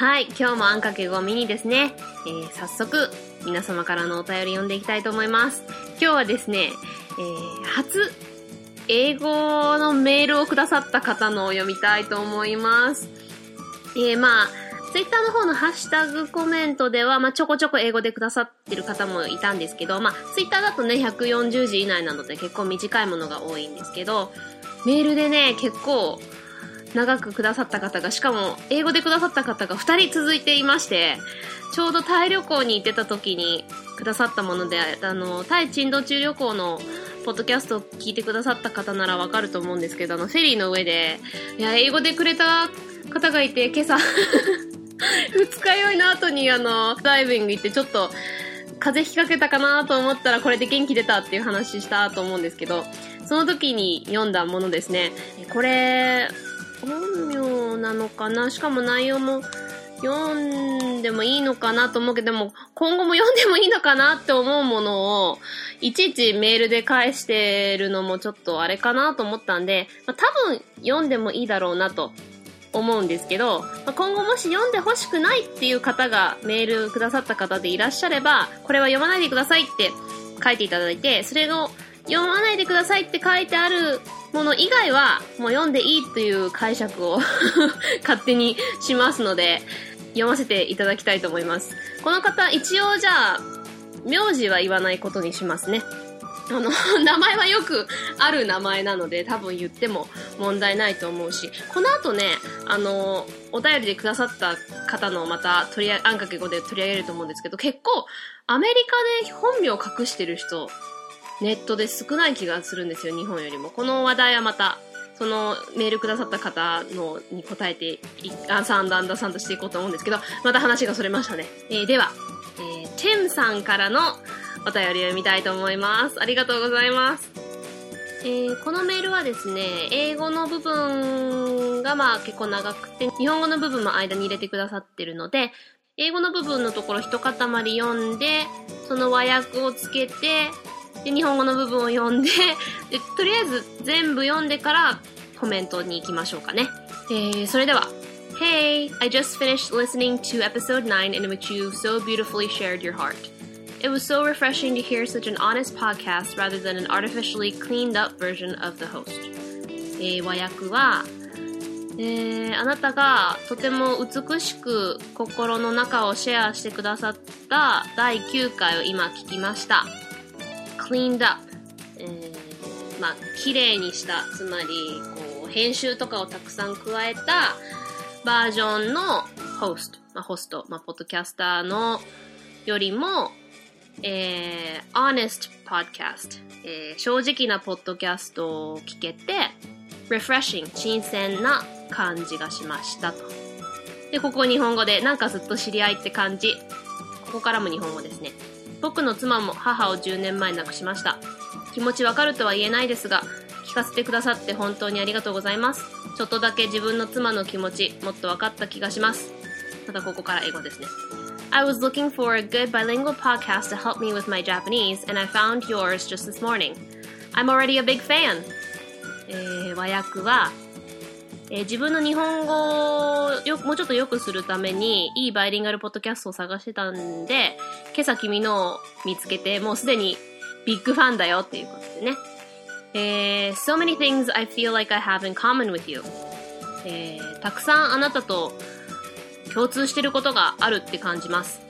はい、今日もあんかけごミニですね。えー、早速、皆様からのお便り読んでいきたいと思います。今日はですね、えー、初、英語のメールをくださった方のを読みたいと思います。えー、まあ、ツイッターの方のハッシュタグコメントでは、まあ、ちょこちょこ英語でくださってる方もいたんですけど、まあ、ツイッターだとね、140字以内なので結構短いものが多いんですけど、メールでね、結構長くくださった方が、しかも英語でくださった方が2人続いていまして、ちょうどタイ旅行に行ってた時にくださったもので、あの、タイ珍道中旅行のポッドキャストを聞いてくださった方ならわかると思うんですけど、あの、フェリーの上で、いや、英語でくれた方がいて、今朝、二日酔いの後にあの、ダイビング行ってちょっと、風邪ひかけたかなと思ったらこれで元気出たっていう話したと思うんですけど、その時に読んだものですね。これ、本名なのかな？しかも内容も読んでもいいのかなと思うけど、でも今後も読んでもいいのかなって思うものを、いちいちメールで返してるのもちょっとあれかなと思ったんで、まあ、多分読んでもいいだろうなと思うんですけど、まあ、今後もし読んでほしくないっていう方がメールくださった方でいらっしゃれば、これは読まないでくださいって書いていただいて、それを読まないでくださいって書いてあるもの以外はもう読んでいいという解釈を 勝手にしますので、読ませていただきたいと思います。この方、一応じゃあ、名字は言わないことにしますね。あの、名前はよくある名前なので、多分言っても問題ないと思うし、この後ね、あの、お便りでくださった方のまた取りあ、あんかけ語で取り上げると思うんですけど、結構、アメリカで本名を隠してる人、ネットで少ない気がするんですよ、日本よりも。この話題はまた、そのメールくださった方のに答えてい、あ、サンダンダさんとしていこうと思うんですけど、また話がそれましたね。えー、では、えー、ティムさんからのお便りを読みたいと思います。ありがとうございます。えー、このメールはですね、英語の部分がまあ結構長くて、日本語の部分も間に入れてくださってるので、英語の部分のところ一塊読んで、その和訳をつけて、で、日本語の部分を読んで、で、とりあえず全部読んでからコメントに行きましょうかね。えー、それでは。Hey, I just finished listening to episode 9 in which you so beautifully shared your heart. It was so refreshing to hear such an honest podcast rather than an artificially cleaned up version of the host. えー、和訳は、えー、あなたがとても美しく心の中をシェアしてくださった第9回を今聞きました。Cleaned up、えー、まあ、綺麗にした、つまり、こう、編集とかをたくさん加えたバージョンのホスト、まあ、ホスト、まあ、ポッドキャスターのよりも、えー、honest podcast、えー、正直なポッドキャストを聞けて、refreshing、新鮮な感じがしましたと。で、ここ日本語で、なんかずっと知り合いって感じ。ここからも日本語ですね。僕の妻も母を10年前亡くしました。気持ちわかるとは言えないですが、聞かせてくださって本当にありがとうございます。ちょっとだけ自分の妻の気持ち、もっと分かった気がします。またここから英語ですね。I was looking for a good bilingual podcast to help me with my Japanese, and I found yours just this morning. I'm already a big fan! えー、和訳は、えー、自分の日本語をよもうちょっと良くするために、いいバイリンガルポッドキャストを探してたんで、今朝君のを見つけて、もうすでにビッグファンだよっていうことでね。えー、so many things I feel like I have in common with you. えー、たくさんあなたと共通してることがあるって感じます。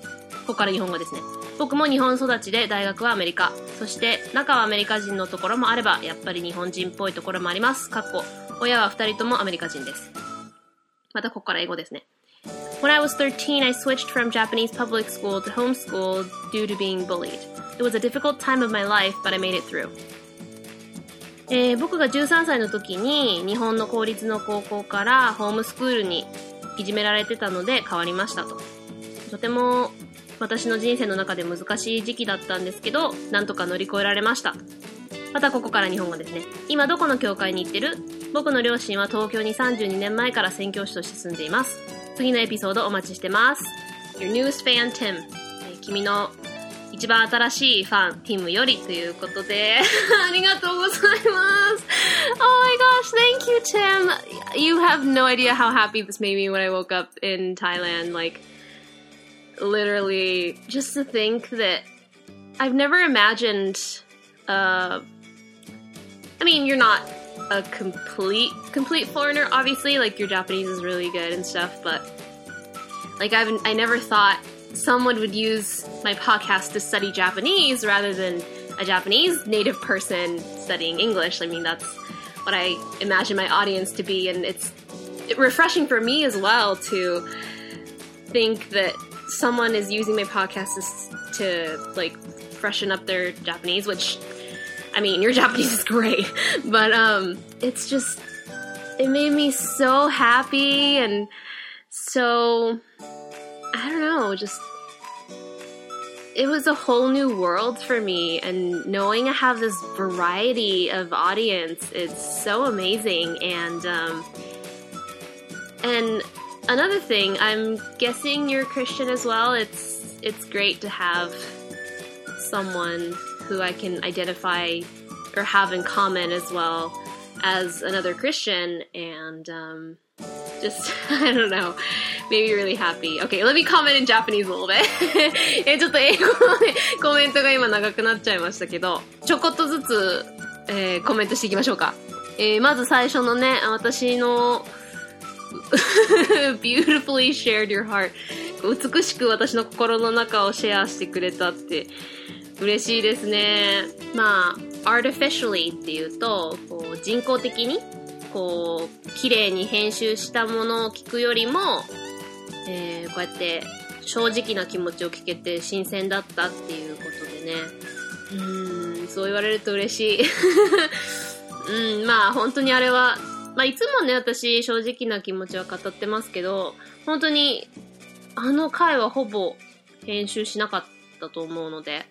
ここから日本語ですね。僕も日本育ちで大学はアメリカ。そして中はアメリカ人のところもあれば、やっぱり日本人っぽいところもあります。かっこ、親は二人ともアメリカ人です。またここから英語ですね。When I was 13, I switched from Japanese public school to homeschool due to being bullied. It was a difficult time of my life, but I made it through. えー、僕が13歳の時に日本の公立の高校からホームスクールにいじめられてたので変わりましたと。とても私の人生の中で難しい時期だったんですけど、なんとか乗り越えられました。またここから日本語ですね。今どこの教会に行ってる？僕の両親は東京に32年前から宣教師として住んでいます。次のエピソードお待ちしてます。Your newest fan, Tim. えー君の 一番新しいファン、ティムよりということで、ありがとうございます。Oh my gosh, thank you, Tim. You have no idea how happy this made me when I woke up in Thailand. Like, literally, just to think that I've never imagined, uh, I mean, you're not a complete, complete foreigner, obviously. Like, your Japanese is really good and stuff, but, like, I've, I never thought someone would use my podcast to study Japanese rather than a Japanese native person studying English. I mean, that's what I imagine my audience to be, and it's refreshing for me as well to think that someone is using my podcast to, to like freshen up their Japanese, which I mean, your Japanese is great, but um, it's just it made me so happy and so I don't know, just it was a whole new world for me and knowing I have this variety of audience it's so amazing and um, and another thing I'm guessing you're Christian as well it's it's great to have someone who I can identify or have in common as well as another Christian and um, just I don't know maybe really happy okay let me comment in Japanese a little bit えちょっと英語のねコメントが今長くなっちゃいましたけどちょこっとずつ、えー、コメントしていきましょうか、えー、まず最初のね私の beautifully shared your heart 美しく私の心の中をシェアしてくれたって嬉しいですねまあ artificially っていうとこう人工的にこう、綺麗に編集したものを聞くよりも、えー、こうやって正直な気持ちを聞けて新鮮だったっていうことでね。うん、そう言われると嬉しい。うん、まあ本当にあれは、まあいつもね、私正直な気持ちは語ってますけど、本当にあの回はほぼ編集しなかったと思うので、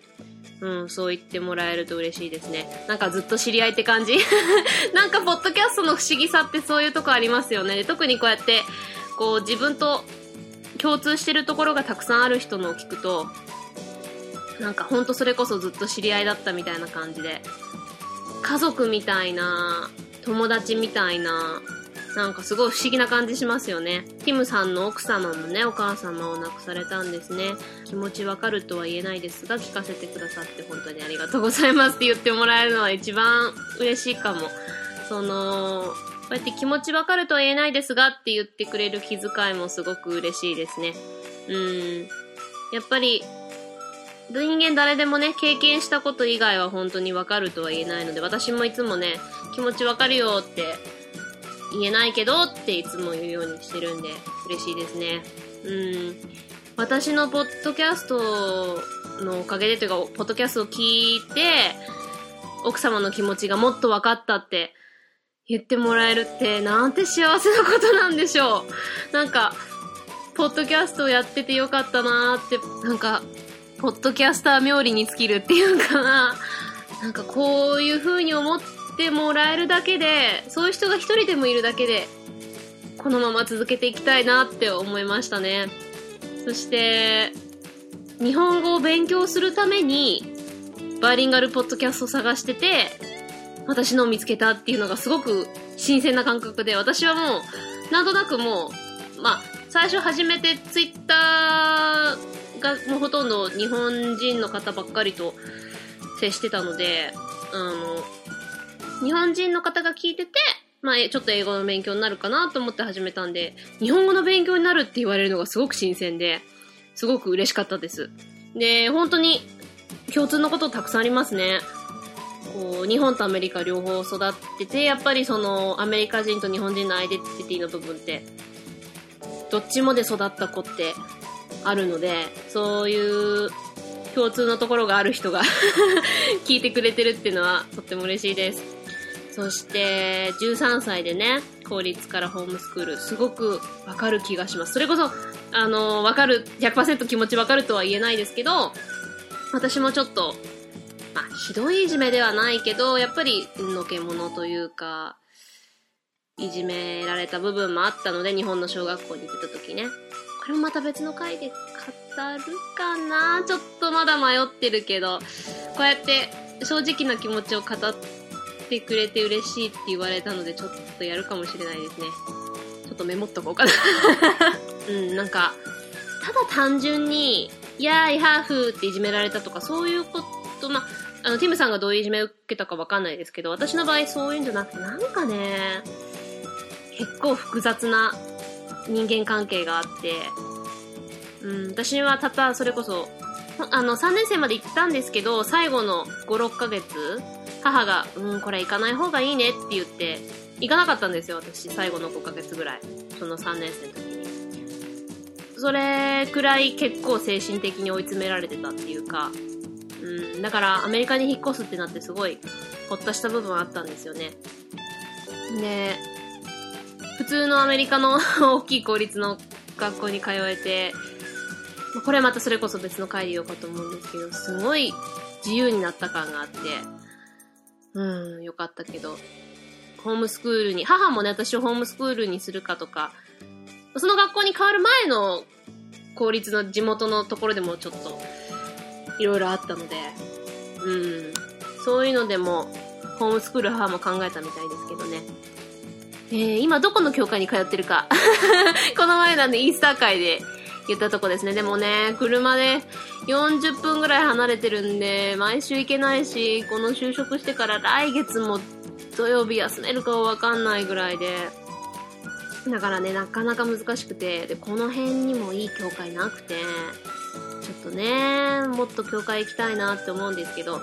うん、そう言ってもらえると嬉しいですね。なんかずっと知り合いって感じ なんか、ポッドキャストの不思議さってそういうとこありますよね。特にこうやって、こう、自分と共通してるところがたくさんある人のを聞くと、なんかほんとそれこそずっと知り合いだったみたいな感じで、家族みたいな、友達みたいな、なんかすごい不思議な感じしますよね。ティムさんの奥様もね、お母様を亡くされたんですね。気持ちわかるとは言えないですが、聞かせてくださって本当にありがとうございますって言ってもらえるのは一番嬉しいかも。その、こうやって気持ちわかるとは言えないですがって言ってくれる気遣いもすごく嬉しいですね。うん。やっぱり、人間誰でもね、経験したこと以外は本当にわかるとは言えないので、私もいつもね、気持ちわかるよって言えないけどっていつも言うようにしてるんで嬉しいですね。うん。私のポッドキャストのおかげでというか、ポッドキャストを聞いて、奥様の気持ちがもっと分かったって言ってもらえるってなんて幸せなことなんでしょう。なんか、ポッドキャストをやっててよかったなーって、なんか、ポッドキャスター冥利に尽きるっていうかな。なんかこういう風に思っててもらえるだけで、そういう人が一人でもいるだけで、このまま続けていきたいなって思いましたね。そして、日本語を勉強するために、バイリンガルポッドキャストを探してて、私のを見つけたっていうのがすごく新鮮な感覚で、私はもう、なんとなくもう、まあ、最初始めてツイッターがもうほとんど日本人の方ばっかりと接してたので、あの、日本人の方が聞いてて、まあ、ちょっと英語の勉強になるかなと思って始めたんで、日本語の勉強になるって言われるのがすごく新鮮で、すごく嬉しかったです。で、本当に共通のことたくさんありますね。こう、日本とアメリカ両方育ってて、やっぱりその、アメリカ人と日本人のアイデンティティの部分って、どっちもで育った子ってあるので、そういう共通のところがある人が 聞いてくれてるっていうのはとっても嬉しいです。そして13歳でね公立からホームスクールすごくわかる気がします。それこそあのわかる100%気持ちわかるとは言えないですけど私もちょっとまあひどいいじめではないけどやっぱりのけ者というかいじめられた部分もあったので日本の小学校に行ってた時ね。これもまた別の回で語るかな？ちょっとまだ迷ってるけど、こうやって正直な気持ちを語ってくれて嬉しいって言われたので、ちょっとやるかもしれないですね。ちょっとメモっとこうかな。うん、なんか、ただ単純に、いやーい、ハーフっていじめられたとか、そういうこと、まあの、ティムさんがどういういじめを受けたかわかんないですけど、私の場合そういうんじゃなくて、なんかね、結構複雑な人間関係があって、うん、私はたったそれこそ、あの、3年生まで行ったんですけど、最後の5、6ヶ月、母が、うん、これ行かない方がいいねって言って、行かなかったんですよ、私、最後の5ヶ月ぐらい。その3年生の時に。それくらい結構精神的に追い詰められてたっていうか、うん、だからアメリカに引っ越すってなってすごい、ほっとした部分はあったんですよね。で、普通のアメリカの 大きい公立の学校に通えて、これまたそれこそ別の回で言おうかと思うんですけど、すごい自由になった感があって、うん、よかったけど、ホームスクールに、母もね、私をホームスクールにするかとか、その学校に変わる前の公立の地元のところでもちょっと、いろいろあったので、うん、そういうのでも、ホームスクール母も考えたみたいですけどね。えー、今どこの教会に通ってるか。この前なんでイースター会で言ったとこですね。でもね、車で40分ぐらい離れてるんで、毎週行けないし、この就職してから来月も土曜日休めるかわかんないぐらいで、だからね、なかなか難しくて、で、この辺にもいい教会なくて、ちょっとね、もっと教会行きたいなって思うんですけど、えー、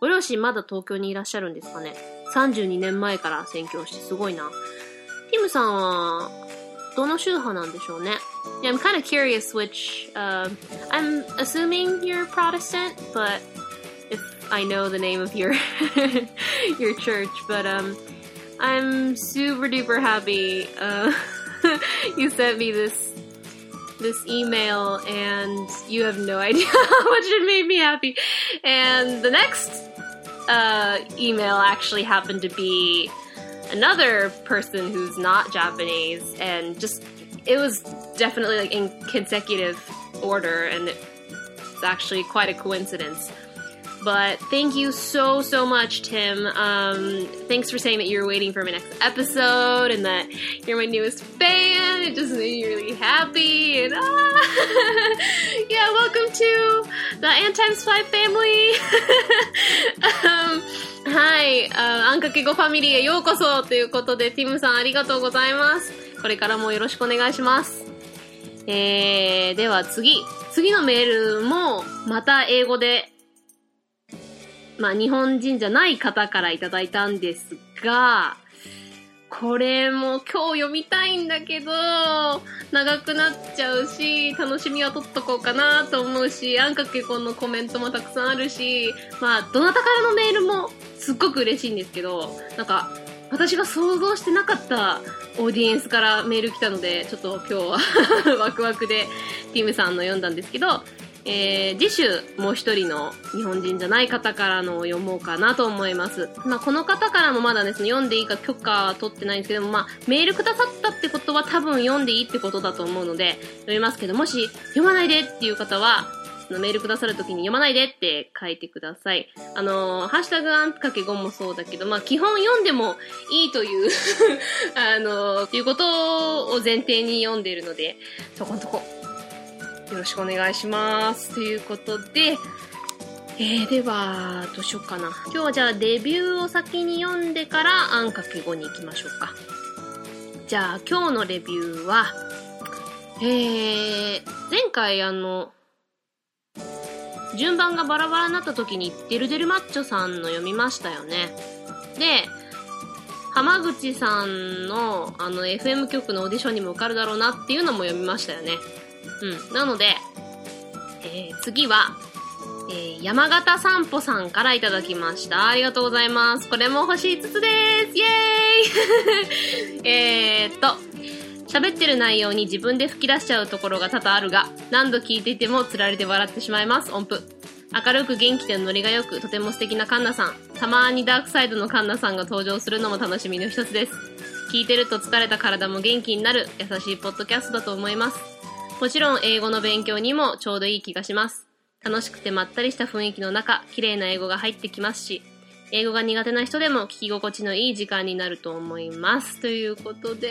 ご両親まだ東京にいらっしゃるんですかね32年前から宣教してすごいな。ティムさんは、どの宗派なんでしょうね。Yeah, I'm kind of curious which, uh, I'm assuming you're Protestant, but if I know the name of your, your church, but, um, I'm super duper happy, uh, you sent me this, this email and you have no idea how much it made me happy. And the next uh, email actually happened to be another person who's not Japanese, and just it was definitely like in consecutive order, and it's actually quite a coincidence. But thank you so, so much, Tim. Um, thanks for saying that you're waiting for my next episode and that you're my newest fan. It just made me really happy. And ah, yeah, welcome to the Ant Times 5 family. um, はい、あんかけごファミリーへようこそということで、ティムさんありがとうございます。これからもよろしくお願いします。えー、では次。次のメールも、また英語で まあ、日本人じゃない方からいただいたんですが、これも今日読みたいんだけど、長くなっちゃうし、楽しみは取っとこうかなと思うし、あんかけこのコメントもたくさんあるし、まあ、どなたからのメールもすっごく嬉しいんですけど、なんか、私が想像してなかったオーディエンスからメール来たので、ちょっと今日は ワクワクでティムさんの読んだんですけど、えー、次週もう一人の日本人じゃない方からのを読もうかなと思います。まあ、この方からもまだですね、読んでいいか許可は取ってないんですけども、まあ、メールくださったってことは多分読んでいいってことだと思うので、読みますけど、もし読まないでっていう方は、のメールくださるときに読まないでって書いてください。あのー、ハッシュタグアンかけ5もそうだけど、まあ、基本読んでもいいという あのー、いうことを前提に読んでいるので、そこんとこよろしくお願いします。ということで、えー、では、どうしようかな。今日はじゃあデビューを先に読んでからあんかけ語に行きましょうか。じゃあ今日のレビューは、えー、前回あの、順番がバラバラになった時にデルデルマッチョさんの読みましたよね。で、浜口さんのあの FM 局のオーディションにも受かるだろうなっていうのも読みましたよね。うん。なので、えー、次は、えー、山形散歩さんからいただきました。ありがとうございます。これも星5つです。イェーイ えっと、喋ってる内容に自分で吹き出しちゃうところが多々あるが、何度聞いていても釣られて笑ってしまいます。音符。明るく元気でノリが良く、とても素敵なカンナさん。たまにダークサイドのカンナさんが登場するのも楽しみの一つです。聞いてると疲れた体も元気になる優しいポッドキャストだと思います。もちろん英語の勉強にもちょうどいい気がします。楽しくてまったりした雰囲気の中、綺麗な英語が入ってきますし、英語が苦手な人でも聞き心地のいい時間になると思います。ということで、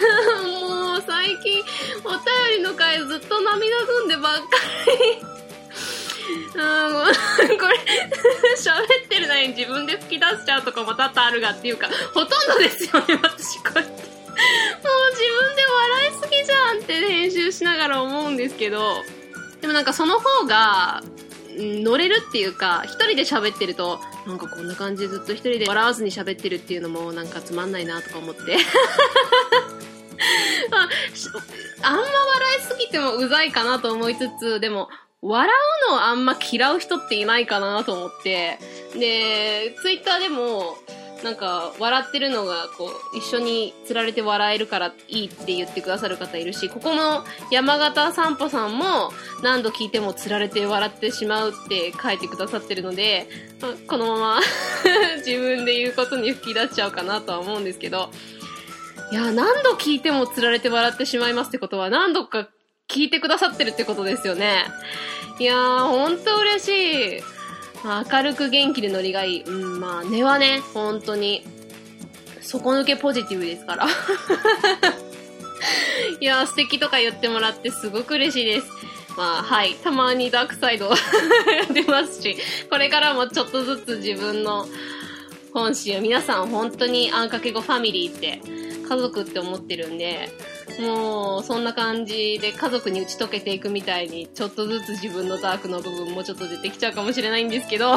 もう最近お便りの回ずっと涙ぐんでばっかり。うん、これ、喋ってるのに自分で吹き出しちゃうとかも多々あるがっていうか、ほとんどですよね、私こうやって。もう自分で笑いすぎじゃんって編集しながら思うんですけど、でもなんかその方が、乗れるっていうか、一人で喋ってると、なんかこんな感じずっと一人で笑わずに喋ってるっていうのもなんかつまんないなとか思って。あ、あんま笑いすぎてもうざいかなと思いつつ、でも、笑うのをあんま嫌う人っていないかなと思って、で、ツイッターでも、なんか、笑ってるのが、こう、一緒に釣られて笑えるからいいって言ってくださる方いるし、ここの山形散歩さんも何度聞いても釣られて笑ってしまうって書いてくださってるので、このまま 自分で言うことに吹き出しちゃうかなとは思うんですけど、いや、何度聞いても釣られて笑ってしまいますってことは何度か聞いてくださってるってことですよね。いやー、ほんと嬉しい。まあ明るく元気でノリがいい。うん、まあ根はね、本当に、底抜けポジティブですから。いや、素敵とか言ってもらってすごく嬉しいです。まあ、はい。たまにダークサイド 出ますし、これからもちょっとずつ自分の本心を皆さん本当にあんかけ語ファミリーって家族って思ってるんで、もうそんな感じで家族に打ち解けていくみたいにちょっとずつ自分のダークの部分もちょっと出てきちゃうかもしれないんですけど、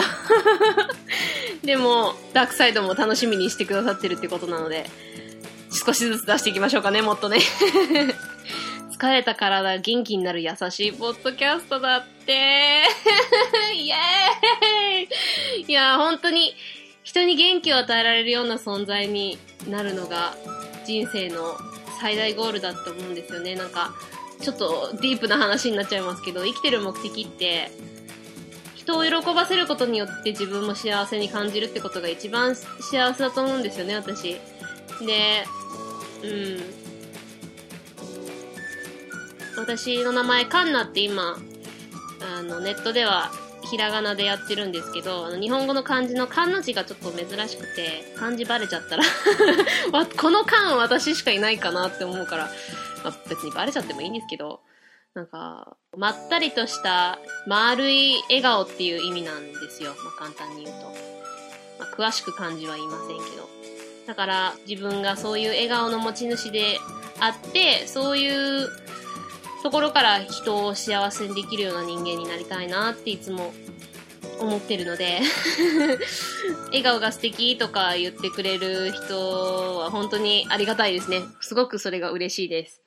でもダークサイドも楽しみにしてくださってるってことなので、少しずつ出していきましょうかね、もっとね。疲れた体元気になる優しいポッドキャストだって。イエーイいや、本当に人に元気を与えられるような存在になるのが人生の最大ゴールだと思うんですよね。なんか、ちょっとディープな話になっちゃいますけど、生きてる目的って、人を喜ばせることによって自分も幸せに感じるってことが一番幸せだと思うんですよね、私。で、うん。私の名前カンナって今、あの、ネットではひらがなでやってるんですけど、あの日本語の漢字の漢の字がちょっと珍しくて、漢字バレちゃったら この漢私しかいないかなって思うから、まあ、別にバレちゃってもいいんですけど、なんか、まったりとした丸い笑顔っていう意味なんですよ。まあ、簡単に言うと。まあ、詳しく漢字は言いませんけど。だから自分がそういう笑顔の持ち主であって、そういうところから人を幸せにできるような人間になりたいなっていつも思ってるので 笑顔が素敵とか言ってくれる人は本当にありがたいですね。すごくそれが嬉しいです。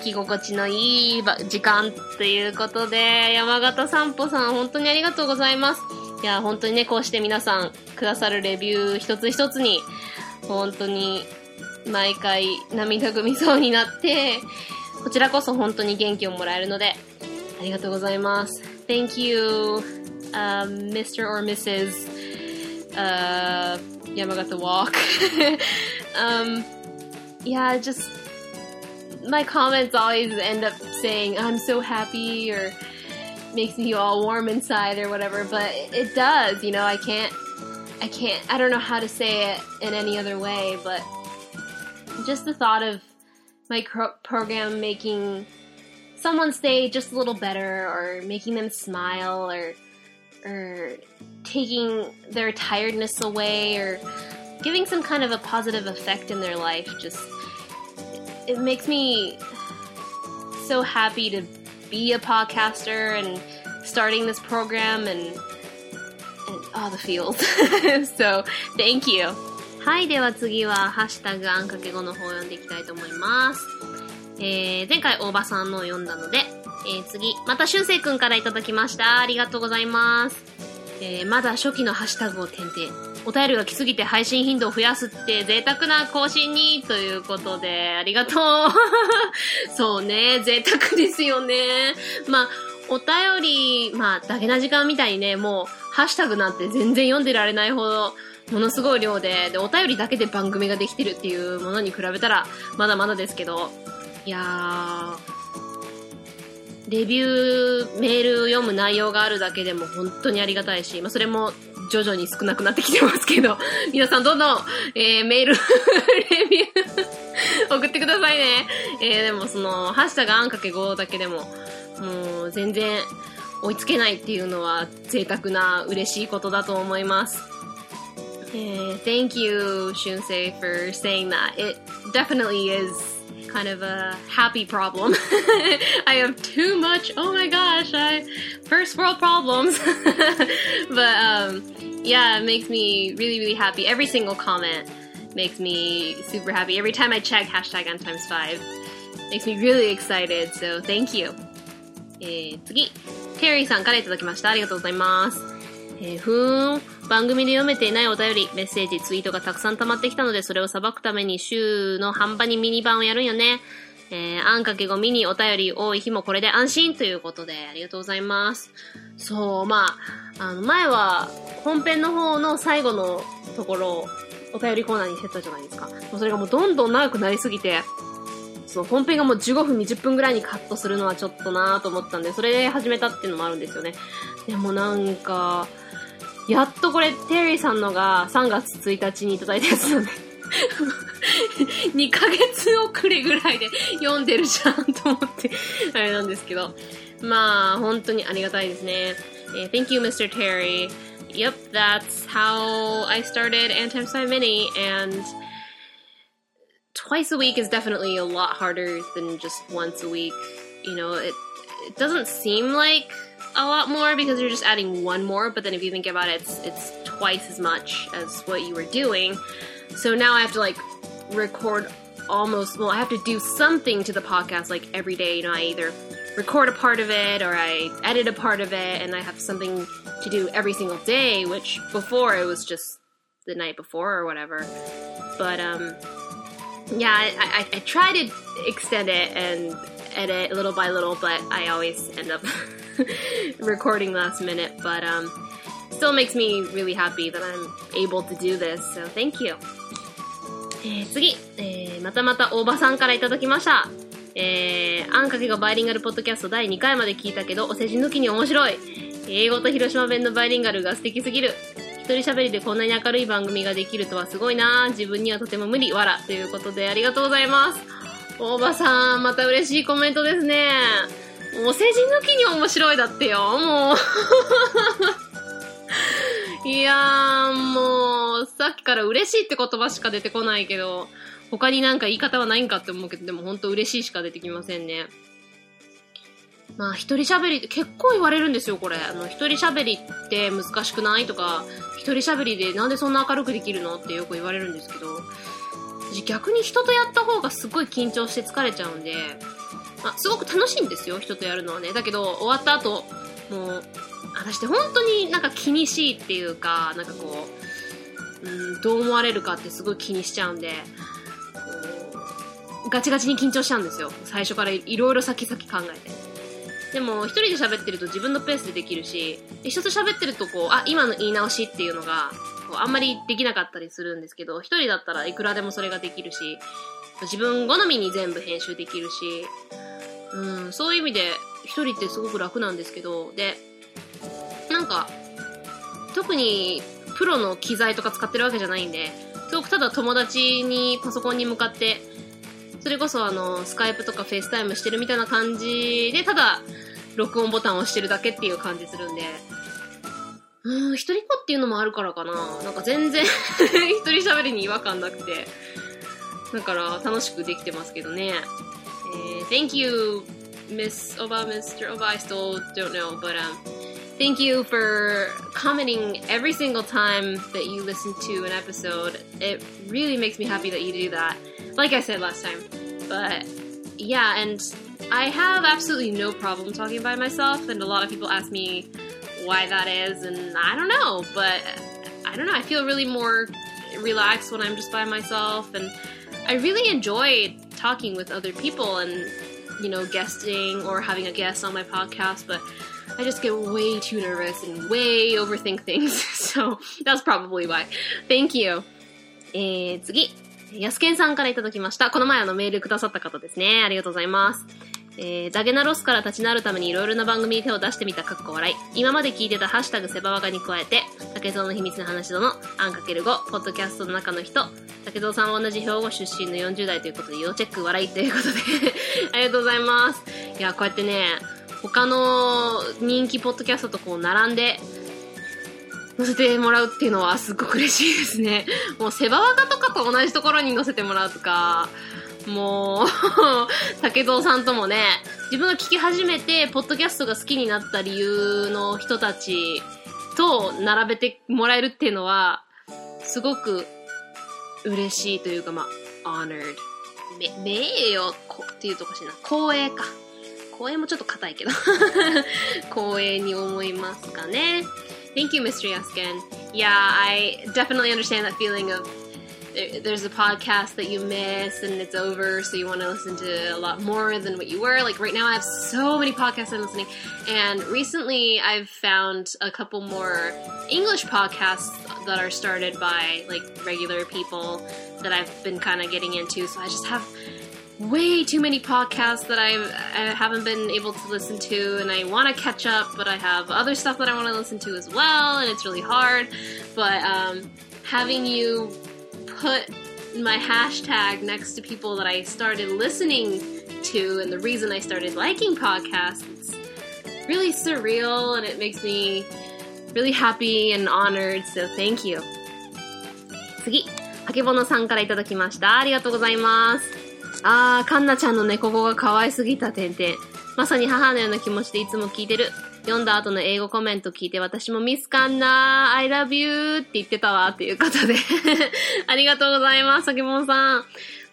聞き心地のいい時間ということで、山形散歩さん本当にありがとうございます。いや、本当にね、こうして皆さんくださるレビュー一つ一つに、本当に毎回涙ぐみそうになって、こちらこそ本当に元気をもらえるので、ありがとうございます。Thank you, um, Mr. or Mrs. Uh, Yamagata Walk. um, yeah, just my comments always end up saying, I'm so happy or makes me all warm inside or whatever, but it does, you know, I can't, I can't, I don't know how to say it in any other way, but just the thought of my cro- program making someone's day just a little better or making them smile or or taking their tiredness away or giving some kind of a positive effect in their life just it makes me so happy to be a podcaster and starting this program and and all the feels so thank you はい、では次は、ハッシュタグあんかけ語の方を読んでいきたいと思います。えー、前回大場さんのを読んだので、えー、次、またしゅんせいくんからいただきました。ありがとうございます。えー、まだ初期のハッシュタグを点々。お便りが来すぎて配信頻度を増やすって贅沢な更新にということで、ありがとう。そうね、贅沢ですよね。まあ、お便り、まあ、だけな時間みたいにね、もう、ハッシュタグなんて全然読んでられないほど、ものすごい量で、で、お便りだけで番組ができてるっていうものに比べたら、まだまだですけど、いやー、レビュー、メール読む内容があるだけでも本当にありがたいし、まあ、それも徐々に少なくなってきてますけど、皆さんどんどん、えー、メール、レビュー 送ってくださいね。えー、でもその、ハッシュタグあんかけ5だけでも、もう全然追いつけないっていうのは贅沢な嬉しいことだと思います。えー、thank you, Shunsei, for saying that. It definitely is kind of a happy problem. I have too much. Oh my gosh, I first world problems. but um, yeah, it makes me really really happy. Every single comment makes me super happy. Every time I check hashtag n times five, makes me really excited. So thank you. えー、次、テリーさんからいただきました。ありがとうございます。えー、ふーん。 番組で読めていないお便り、メッセージ、ツイートがたくさん溜まってきたので、それを裁くために週の半ばにミニ版をやるんよね。えー、あんかけごミニお便り多い日もこれで安心ということで、ありがとうございます。そう、まあ、あの、前は、本編の方の最後のところ、お便りコーナーにしてたじゃないですか。もうそれがもうどんどん長くなりすぎて、そう、本編がもう15分、20分ぐらいにカットするのはちょっとなぁと思ったんで、それで始めたっていうのもあるんですよね。でもなんか、やっとこれ、テリーさんのが3月1日にいただいたやつなんで2ヶ月遅れぐらいで読んでるじゃんと思って、あれなんですけど。まあ、本当にありがたいですね。え、Thank you, Mr. Terry. Yep, that's how I started a n t i m e s i Mini, and twice a week is definitely a lot harder than just once a week. You know, it, it doesn't seem like a lot more because you're just adding one more, but then if you think about it, it's, it's twice as much as what you were doing. So now I have to like record almost, well, I have to do something to the podcast like every day. You know, I either record a part of it or I edit a part of it and I have something to do every single day, which before it was just the night before or whatever. But, um, yeah, I, I, I try to extend it and edit little by little, but I always end up recording last minute. But um, still makes me really happy that I'm able to do this. So thank you. えー、次、えー、またまた大場さんからいただきました。えー、あんかけがバイリンガルポッドキャスト第2回まで聞いたけど、お世辞抜きに面白い。英語と広島弁のバイリンガルが素敵すぎる。一人喋りでこんなに明るい番組ができるとはすごいな自分にはとても無理、わら。ということでありがとうございます。大場さん、また嬉しいコメントですね。お世辞抜きに面白いだってよ、もう。いやー、もう、さっきから嬉しいって言葉しか出てこないけど、他になんか言い方はないんかって思うけど、でも本当嬉しいしか出てきませんね。まあ、一人喋りって結構言われるんですよ、これ。あの、一人喋りって難しくないとか、一人喋りでなんでそんな明るくできるのってよく言われるんですけど、逆に人とやった方がすごい緊張して疲れちゃうんで、あ、すごく楽しいんですよ、人とやるのはね。だけど、終わった後、もう、私って本当になんか気にしいっていうか、なんかこう、うん、どう思われるかってすごい気にしちゃうんで、ガチガチに緊張しちゃうんですよ。最初からいろいろ先々考えて。でも、一人で喋ってると自分のペースでできるし、人と喋ってるとこう、あ、今の言い直しっていうのが、こうあんまりできなかったりするんですけど、一人だったらいくらでもそれができるし、自分好みに全部編集できるし、うん、そういう意味で一人ってすごく楽なんですけど、で、なんか、特にプロの機材とか使ってるわけじゃないんで、すごくただ友達にパソコンに向かって、それこそあの、スカイプとかフェイスタイムしてるみたいな感じで、ただ、録音ボタンを押してるだけっていう感じするんで、うん、一人っ子っていうのもあるからかな。なんか全然 一人喋りに違和感なくて。だから楽しくできてますけどね。えー、Thank you, Miss Oba, Mr. Oba. I still don't know, but um, thank you for commenting every single time that you listen to an episode. It really makes me happy that you do that. Like I said last time. But yeah, and I have absolutely no problem talking by myself, and a lot of people ask me why that is, and I don't know, but I don't know. I feel really more relaxed when I'm just by myself, and I really enjoy talking with other people and, you know, guesting or having a guest on my podcast, but I just get way too nervous and way overthink things. so that's probably why. Thank you. えー、次。やすけんさんからいただきました。この前あのメールくださった方ですね。ありがとうございます。えー、ダゲナロスから立ち直るためにいろいろな番組に手を出してみたかっこ笑い。今まで聞いてたハッシュタグセバワガに加えて、竹蔵の秘密の話とのアンかける5、ポッドキャストの中の人、竹蔵さんは同じ兵庫出身の40代ということで、要チェック笑いということで ありがとうございます。いや、こうやってね、他の人気ポッドキャストとこう並んで、載せてもらうっていうのはすっごく嬉しいですね。もうセバワガとかと同じところに載せてもらうとか、もう 竹蔵さんともね、自分が聞き始めて、ポッドキャストが好きになった理由の人たちと並べてもらえるっていうのは、すごく嬉しいというか、まあ、honored。め、名誉っていうとこしな。光栄か。光栄もちょっと硬いけど光栄に思いますかね。Thank you, Mr. Yaskin. Yeah, I definitely understand that feeling of there's a podcast that you miss and it's over, so you want to listen to a lot more than what you were. Like right now, I have so many podcasts I'm listening, and recently I've found a couple more English podcasts that are started by like regular people that I've been kind of getting into. So I just have way too many podcasts that I've, I haven't been able to listen to, and I want to catch up, but I have other stuff that I want to listen to as well, and it's really hard. But um, having you put my hashtag next to people that I started listening to and the reason I started liking podcasts. It's really surreal and it makes me really happy and honored, so thank you. 次、はけぼのさんからいただきました。ありがとうございます。あー、かんなちゃんの猫語が可愛すぎた点々。まさに母のような気持ちでいつも聞いてる。読んだ後の英語コメント聞いて私もミスカンナー、I love you って言ってたわっていうことで ありがとうございます、さけもんさん。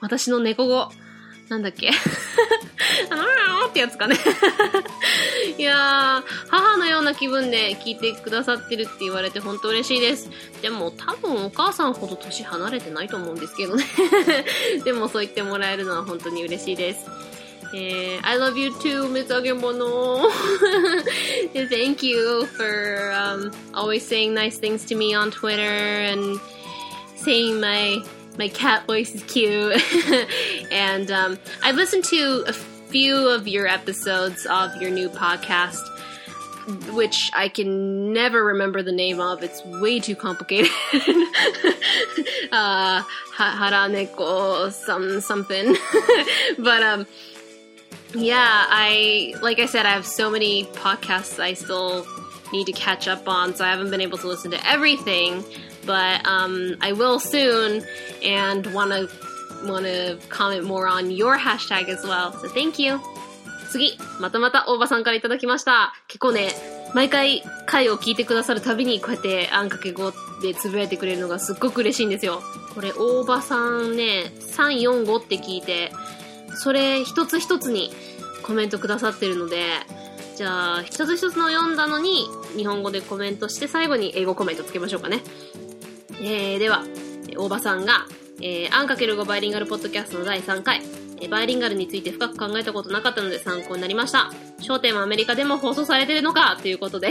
私の猫語。なんだっけ？あのーってやつかね いやー、母のような気分で聞いてくださってるって言われて本当嬉しいです。でも多分お母さんほど年離れてないと思うんですけどねでもそう言ってもらえるのは本当に嬉しいです。And I love you too, Ms. Agemono. Thank you for um, always saying nice things to me on Twitter and saying my my cat voice is cute. and um, I've listened to a few of your episodes of your new podcast, which I can never remember the name of. It's way too complicated. uh, Haraneko some something, but um yeah, I like I said, I have so many podcasts I still need to catch up on, so I haven't been able to listen to everything, but um, I will soon, and want to want to comment more on your hashtag as well. So thank you. 次、またまた大場さんからいただきました。結構ね、毎回回を聞いてくださるたびにこうやってあんかけ語でつぶやいてくれるのがすっごく嬉しいんですよ。これ大場さんね、345って聞いて、それ一つ一つにコメントくださってるので、じゃあ、一つ一つの読んだのに、日本語でコメントして、最後に英語コメントつけましょうかね。えー、では、大場さんが、えー、アンかける5バイリンガルポッドキャストの第3回、えー、バイリンガルについて深く考えたことなかったので参考になりました。焦点はアメリカでも放送されてるのかということで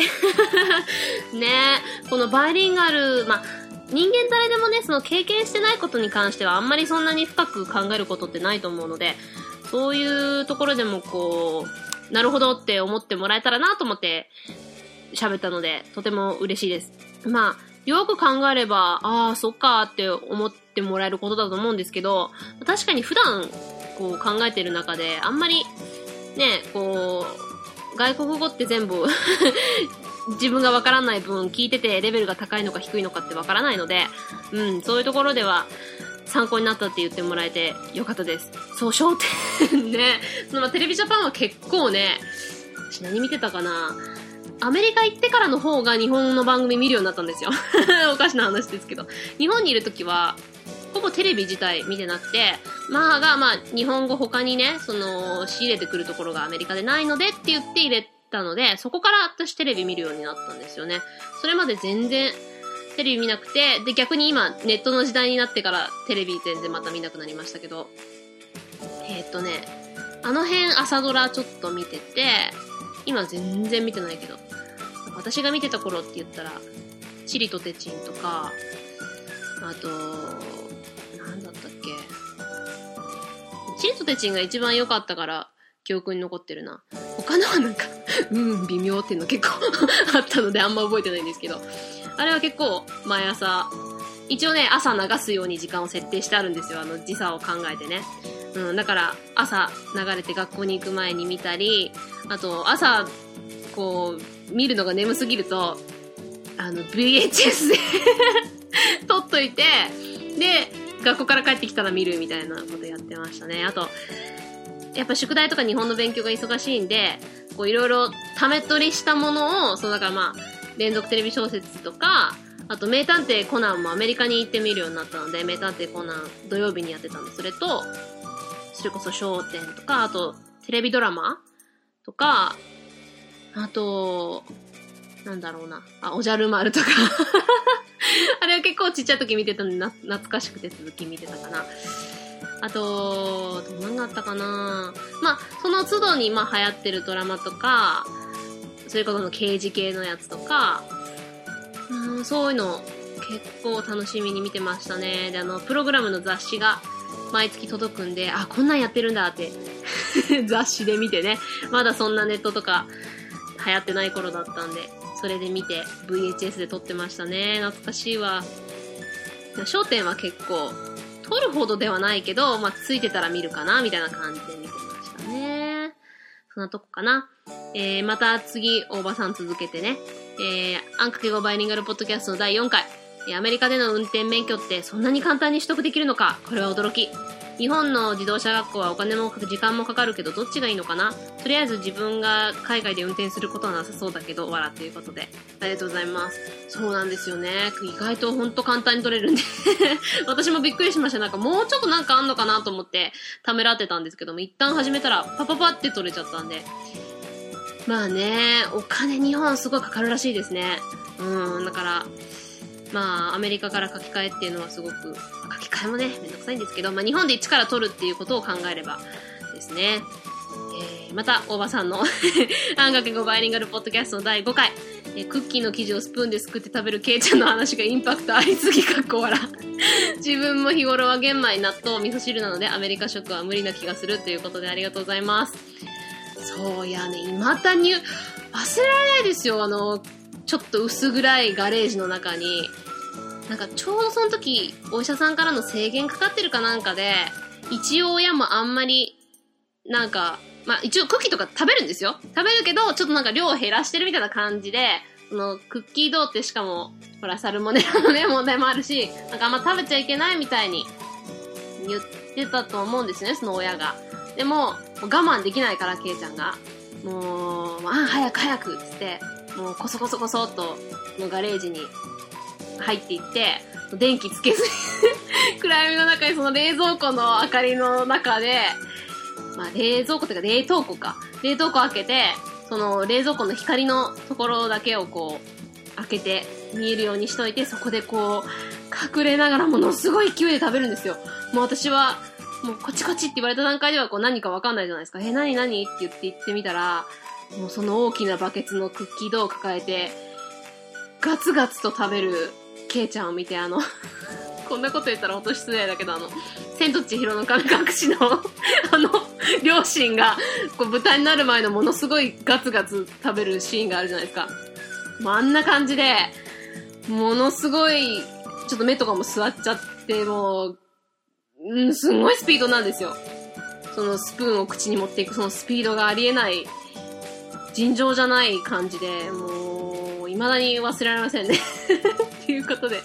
ねこのバイリンガル、まあ、人間誰でもね、その経験してないことに関してはあんまりそんなに深く考えることってないと思うので、そういうところでもこう、なるほどって思ってもらえたらなと思って喋ったので、とても嬉しいです。まあ、よく考えれば、ああ、そっかって思ってもらえることだと思うんですけど、確かに普段こう考えてる中で、あんまりね、こう、外国語って全部 自分がわからない分聞いててレベルが高いのか低いのかってわからないので、うん、そういうところでは、参考になったって言ってもらえてよかったです。そう、焦点ね。そのテレビジャパンは結構ね、私何見てたかなアメリカ行ってからの方が日本の番組見るようになったんですよ。おかしな話ですけど。日本にいる時は、ほぼテレビ自体見てなくて、母がまあ日本語他にね、その仕入れてくるところがアメリカでないのでって言って入れたので、そこから私テレビ見るようになったんですよね。それまで全然テレビ見なくて、で、逆に今、ネットの時代になってからテレビ全然また見なくなりましたけど、えー、っとね、あの辺朝ドラちょっと見てて、今全然見てないけど、私が見てた頃って言ったら、チリとテチンとか、あと、なんだったっけ。チリとテチンが一番良かったから記憶に残ってるな。他のはなんか うん、微妙っていうの結構あったのであんま覚えてないんですけど。あれは結構毎朝、一応ね、朝流すように時間を設定してあるんですよ。あの、時差を考えてね。うん、だから朝流れて学校に行く前に見たり、あと朝、こう、見るのが眠すぎると、あの、VHS で 撮っといて、で、学校から帰ってきたら見るみたいなことやってましたね。あと、やっぱ宿題とか日本の勉強が忙しいんで、こういろいろため取りしたものを、そうだからまあ、連続テレビ小説とか、あと名探偵コナンもアメリカに行って見るようになったので、名探偵コナン土曜日にやってたんで、それと、それこそ商店とか、あとテレビドラマとか、あと、なんだろうな。あ、おじゃる丸とか。あれは結構ちっちゃい時見てたんで、懐かしくて続き見てたかな。あと、どんなんがあったかなまあ、その都度にまあ流行ってるドラマとか、それこその刑事系のやつとか、うん、そういうの結構楽しみに見てましたね。で、あの、プログラムの雑誌が毎月届くんで、あ、こんなんやってるんだって 雑誌で見てね。まだそんなネットとか流行ってない頃だったんで、それで見て VHS で撮ってましたね。懐かしいわ。焦点は結構、撮るほどではないけど、まあ、ついてたら見るかな、みたいな感じで見てましたね。そんなとこかな。えー、また次、大場さん続けてね。えー、あんかけごバイリンガルポッドキャストの第4回。アメリカでの運転免許ってそんなに簡単に取得できるのかこれは驚き。日本の自動車学校はお金も時間もかかるけどどっちがいいのかな？とりあえず自分が海外で運転することはなさそうだけど、笑ということで。ありがとうございます。そうなんですよね。意外とほんと簡単に取れるんで 私もびっくりしました。なんかもうちょっとなんかあんのかなと思ってためらってたんですけども、一旦始めたらパパパって取れちゃったんで。まあね、お金日本すごいかかるらしいですね。うん、だから、まあ、アメリカから書き換えっていうのはすごくま、書き換えもね、めんどくさいんですけど、まあ、日本で一から取るっていうことを考えればですね。えー、また、大場さんのあんがけごバイリンガルポッドキャストの第5回、えー、クッキーの生地をスプーンですくって食べるケイちゃんの話がインパクトありすぎかっこ笑。自分も日頃は玄米、納豆、味噌汁なのでアメリカ食は無理な気がするということでありがとうございます。そういやね、未だに忘れられないですよ。あの、ちょっと薄暗いガレージの中に、なんかちょうどその時、お医者さんからの制限かかってるかなんかで、一応親もあんまり、なんか、まあ一応クッキーとか食べるんですよ。食べるけど、ちょっとなんか量を減らしてるみたいな感じで、そのクッキードーってしかも、ほら、サルモネラのね、問題もあるし、なんかあんま食べちゃいけないみたいに言ってたと思うんですね、その親が。でも、も我慢できないから、ケイちゃんが。もう、あ、早く早くっつって、もうコソコソコソっと、のガレージに入っていって、電気つけずに 暗闇の中にその冷蔵庫の明かりの中で、まあ冷蔵庫というか冷凍庫か。冷凍庫開けて、その冷蔵庫の光のところだけをこう、開けて見えるようにしといて、そこでこう、隠れながらものすごい勢いで食べるんですよ。もう私は、もうこチこチって言われた段階ではこう何かわかんないじゃないですか。え、何何？って言って言ってみたら、もうその大きなバケツのクッキードを抱えて、ガツガツと食べるケイちゃんを見て、あの こんなこと言ったら本当失礼だけど、あの、千と千尋の神隠しの あの、両親が、こう、豚になる前のものすごいガツガツ食べるシーンがあるじゃないですか。もうあんな感じで、ものすごい、ちょっと目とかも座っちゃって、もう、うん、すんごいスピードなんですよ。そのスプーンを口に持っていくそのスピードがありえない尋常じゃない感じで、もう、未だに忘れられませんね。ということで、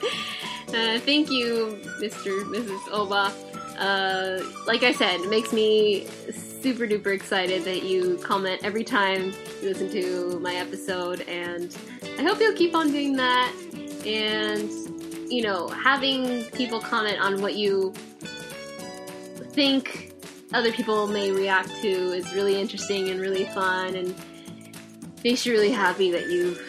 uh, thank you, Mr. Mrs. Oba. Uh, like I said, it makes me super duper excited that you comment every time you listen to my episode, and I hope you'll keep on doing that. And, you know, having people comment on what you think other people may react to is really interesting and really fun and makes you really happy that you've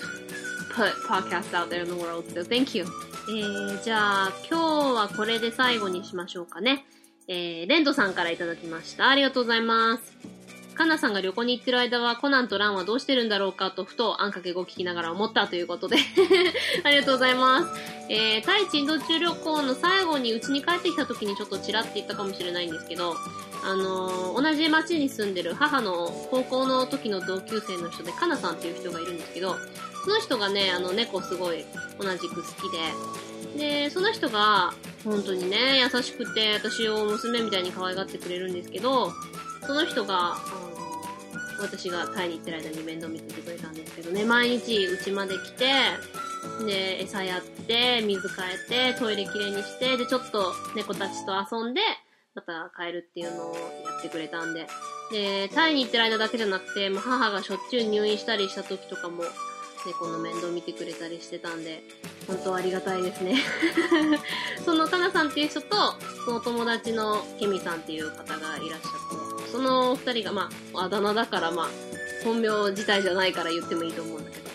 put podcasts out there in the world. So thank you. えー、じゃあ、今日はこれで最後にしましょうかね。えー、レントさんからいただきました。ありがとうございます。カナさんが旅行に行ってる間はコナンとランはどうしてるんだろうかとふとあんかけ語聞きながら思ったということで ありがとうございます。えー、タイ珍道中旅行の最後に家に帰ってきた時にちょっとちらって言ったかもしれないんですけど、あのー、同じ町に住んでる母の高校の時の同級生の人で、カナさんっていう人がいるんですけど、その人がね、あの猫すごい同じく好きで、で、その人が本当にね、優しくて私を娘みたいに可愛がってくれるんですけど、その人が、私がタイに行ってる間に面倒見ててくれたんですけどね、毎日家まで来て、で、餌やって、水変えて、トイレきれいにして、で、ちょっと猫たちと遊んで、また帰るっていうのをやってくれたんで。で、タイに行ってる間だけじゃなくて、もう母がしょっちゅう入院したりした時とかも、猫の面倒見てくれたりしてたんで、本当ありがたいですね。そのタナさんっていう人と、その友達のケミさんっていう方がいらっしゃって、その二人が、まあ、あだ名だからまあ、本名自体じゃないから言ってもいいと思うんだけど、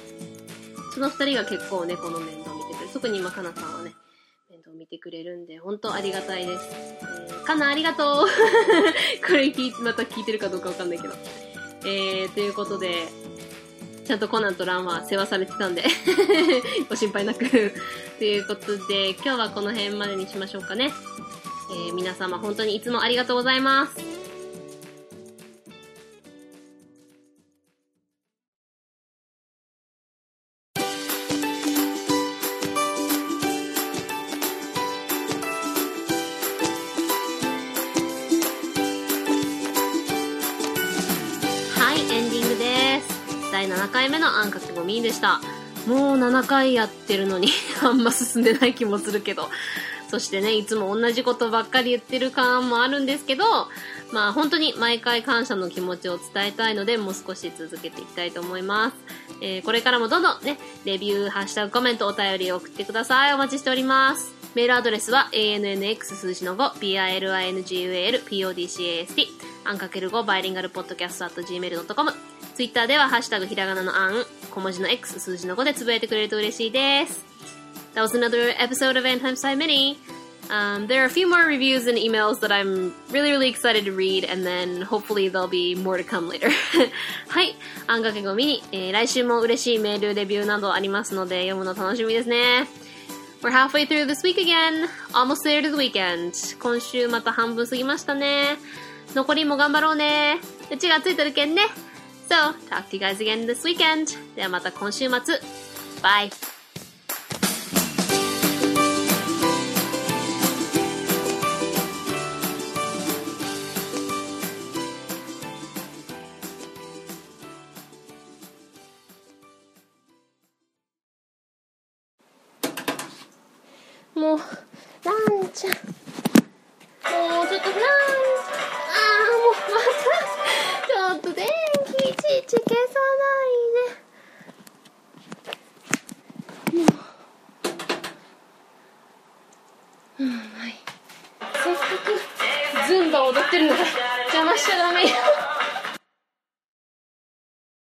その二人が結構猫の面倒を見てくれる。特に今、かなさんはね、面倒を見てくれるんで、本当ありがたいです。えー、かなありがとう これ聞また聞いてるかどうかわかんないけど。えー、ということで、ちゃんとコナンとランは世話されてたんで ご心配なく ということで、今日はこの辺までにしましょうかね。えー、皆様本当にいつもありがとうございます。した。もう7回やってるのに あんま進んでない気もするけど。そしてね、いつも同じことばっかり言ってる感もあるんですけど、まあ本当に毎回感謝の気持ちを伝えたいので、もう少し続けていきたいと思います。えー、これからもどんどんね、レビュー、ハッシュタグ、コメント、お便り送ってください。お待ちしております。メールアドレスは annx 数字の5、b i l i n g u l p o d c a s t、アンかける5バイリンガルポッドキャスト at gmail.com。ツイッターでは、ハッシュタグひらがなのあん、小文字の X、数字の5でつぶやいてくれると嬉しいです。That was another episode of Time Side Mini. Um, there are a few more reviews and emails that I'm really, really excited to read, and then hopefully there'll be more to come later. はい。あんかけごみに、えー、来週も嬉しいメール、レビューなどありますので、読むの楽しみですね。We're halfway through this week again. Almost there to the weekend. 今週また半分過ぎましたね。残りも頑張ろうね。うちがついてるけんね。So, talk to you guys again this weekend. ではまた今週末。Bye! もう、ランちゃん。もうちょっとラン、電気いちいち消さないで。もう。うん、はい。せっかく、ズンバ踊ってるのが邪魔しちゃダメよ。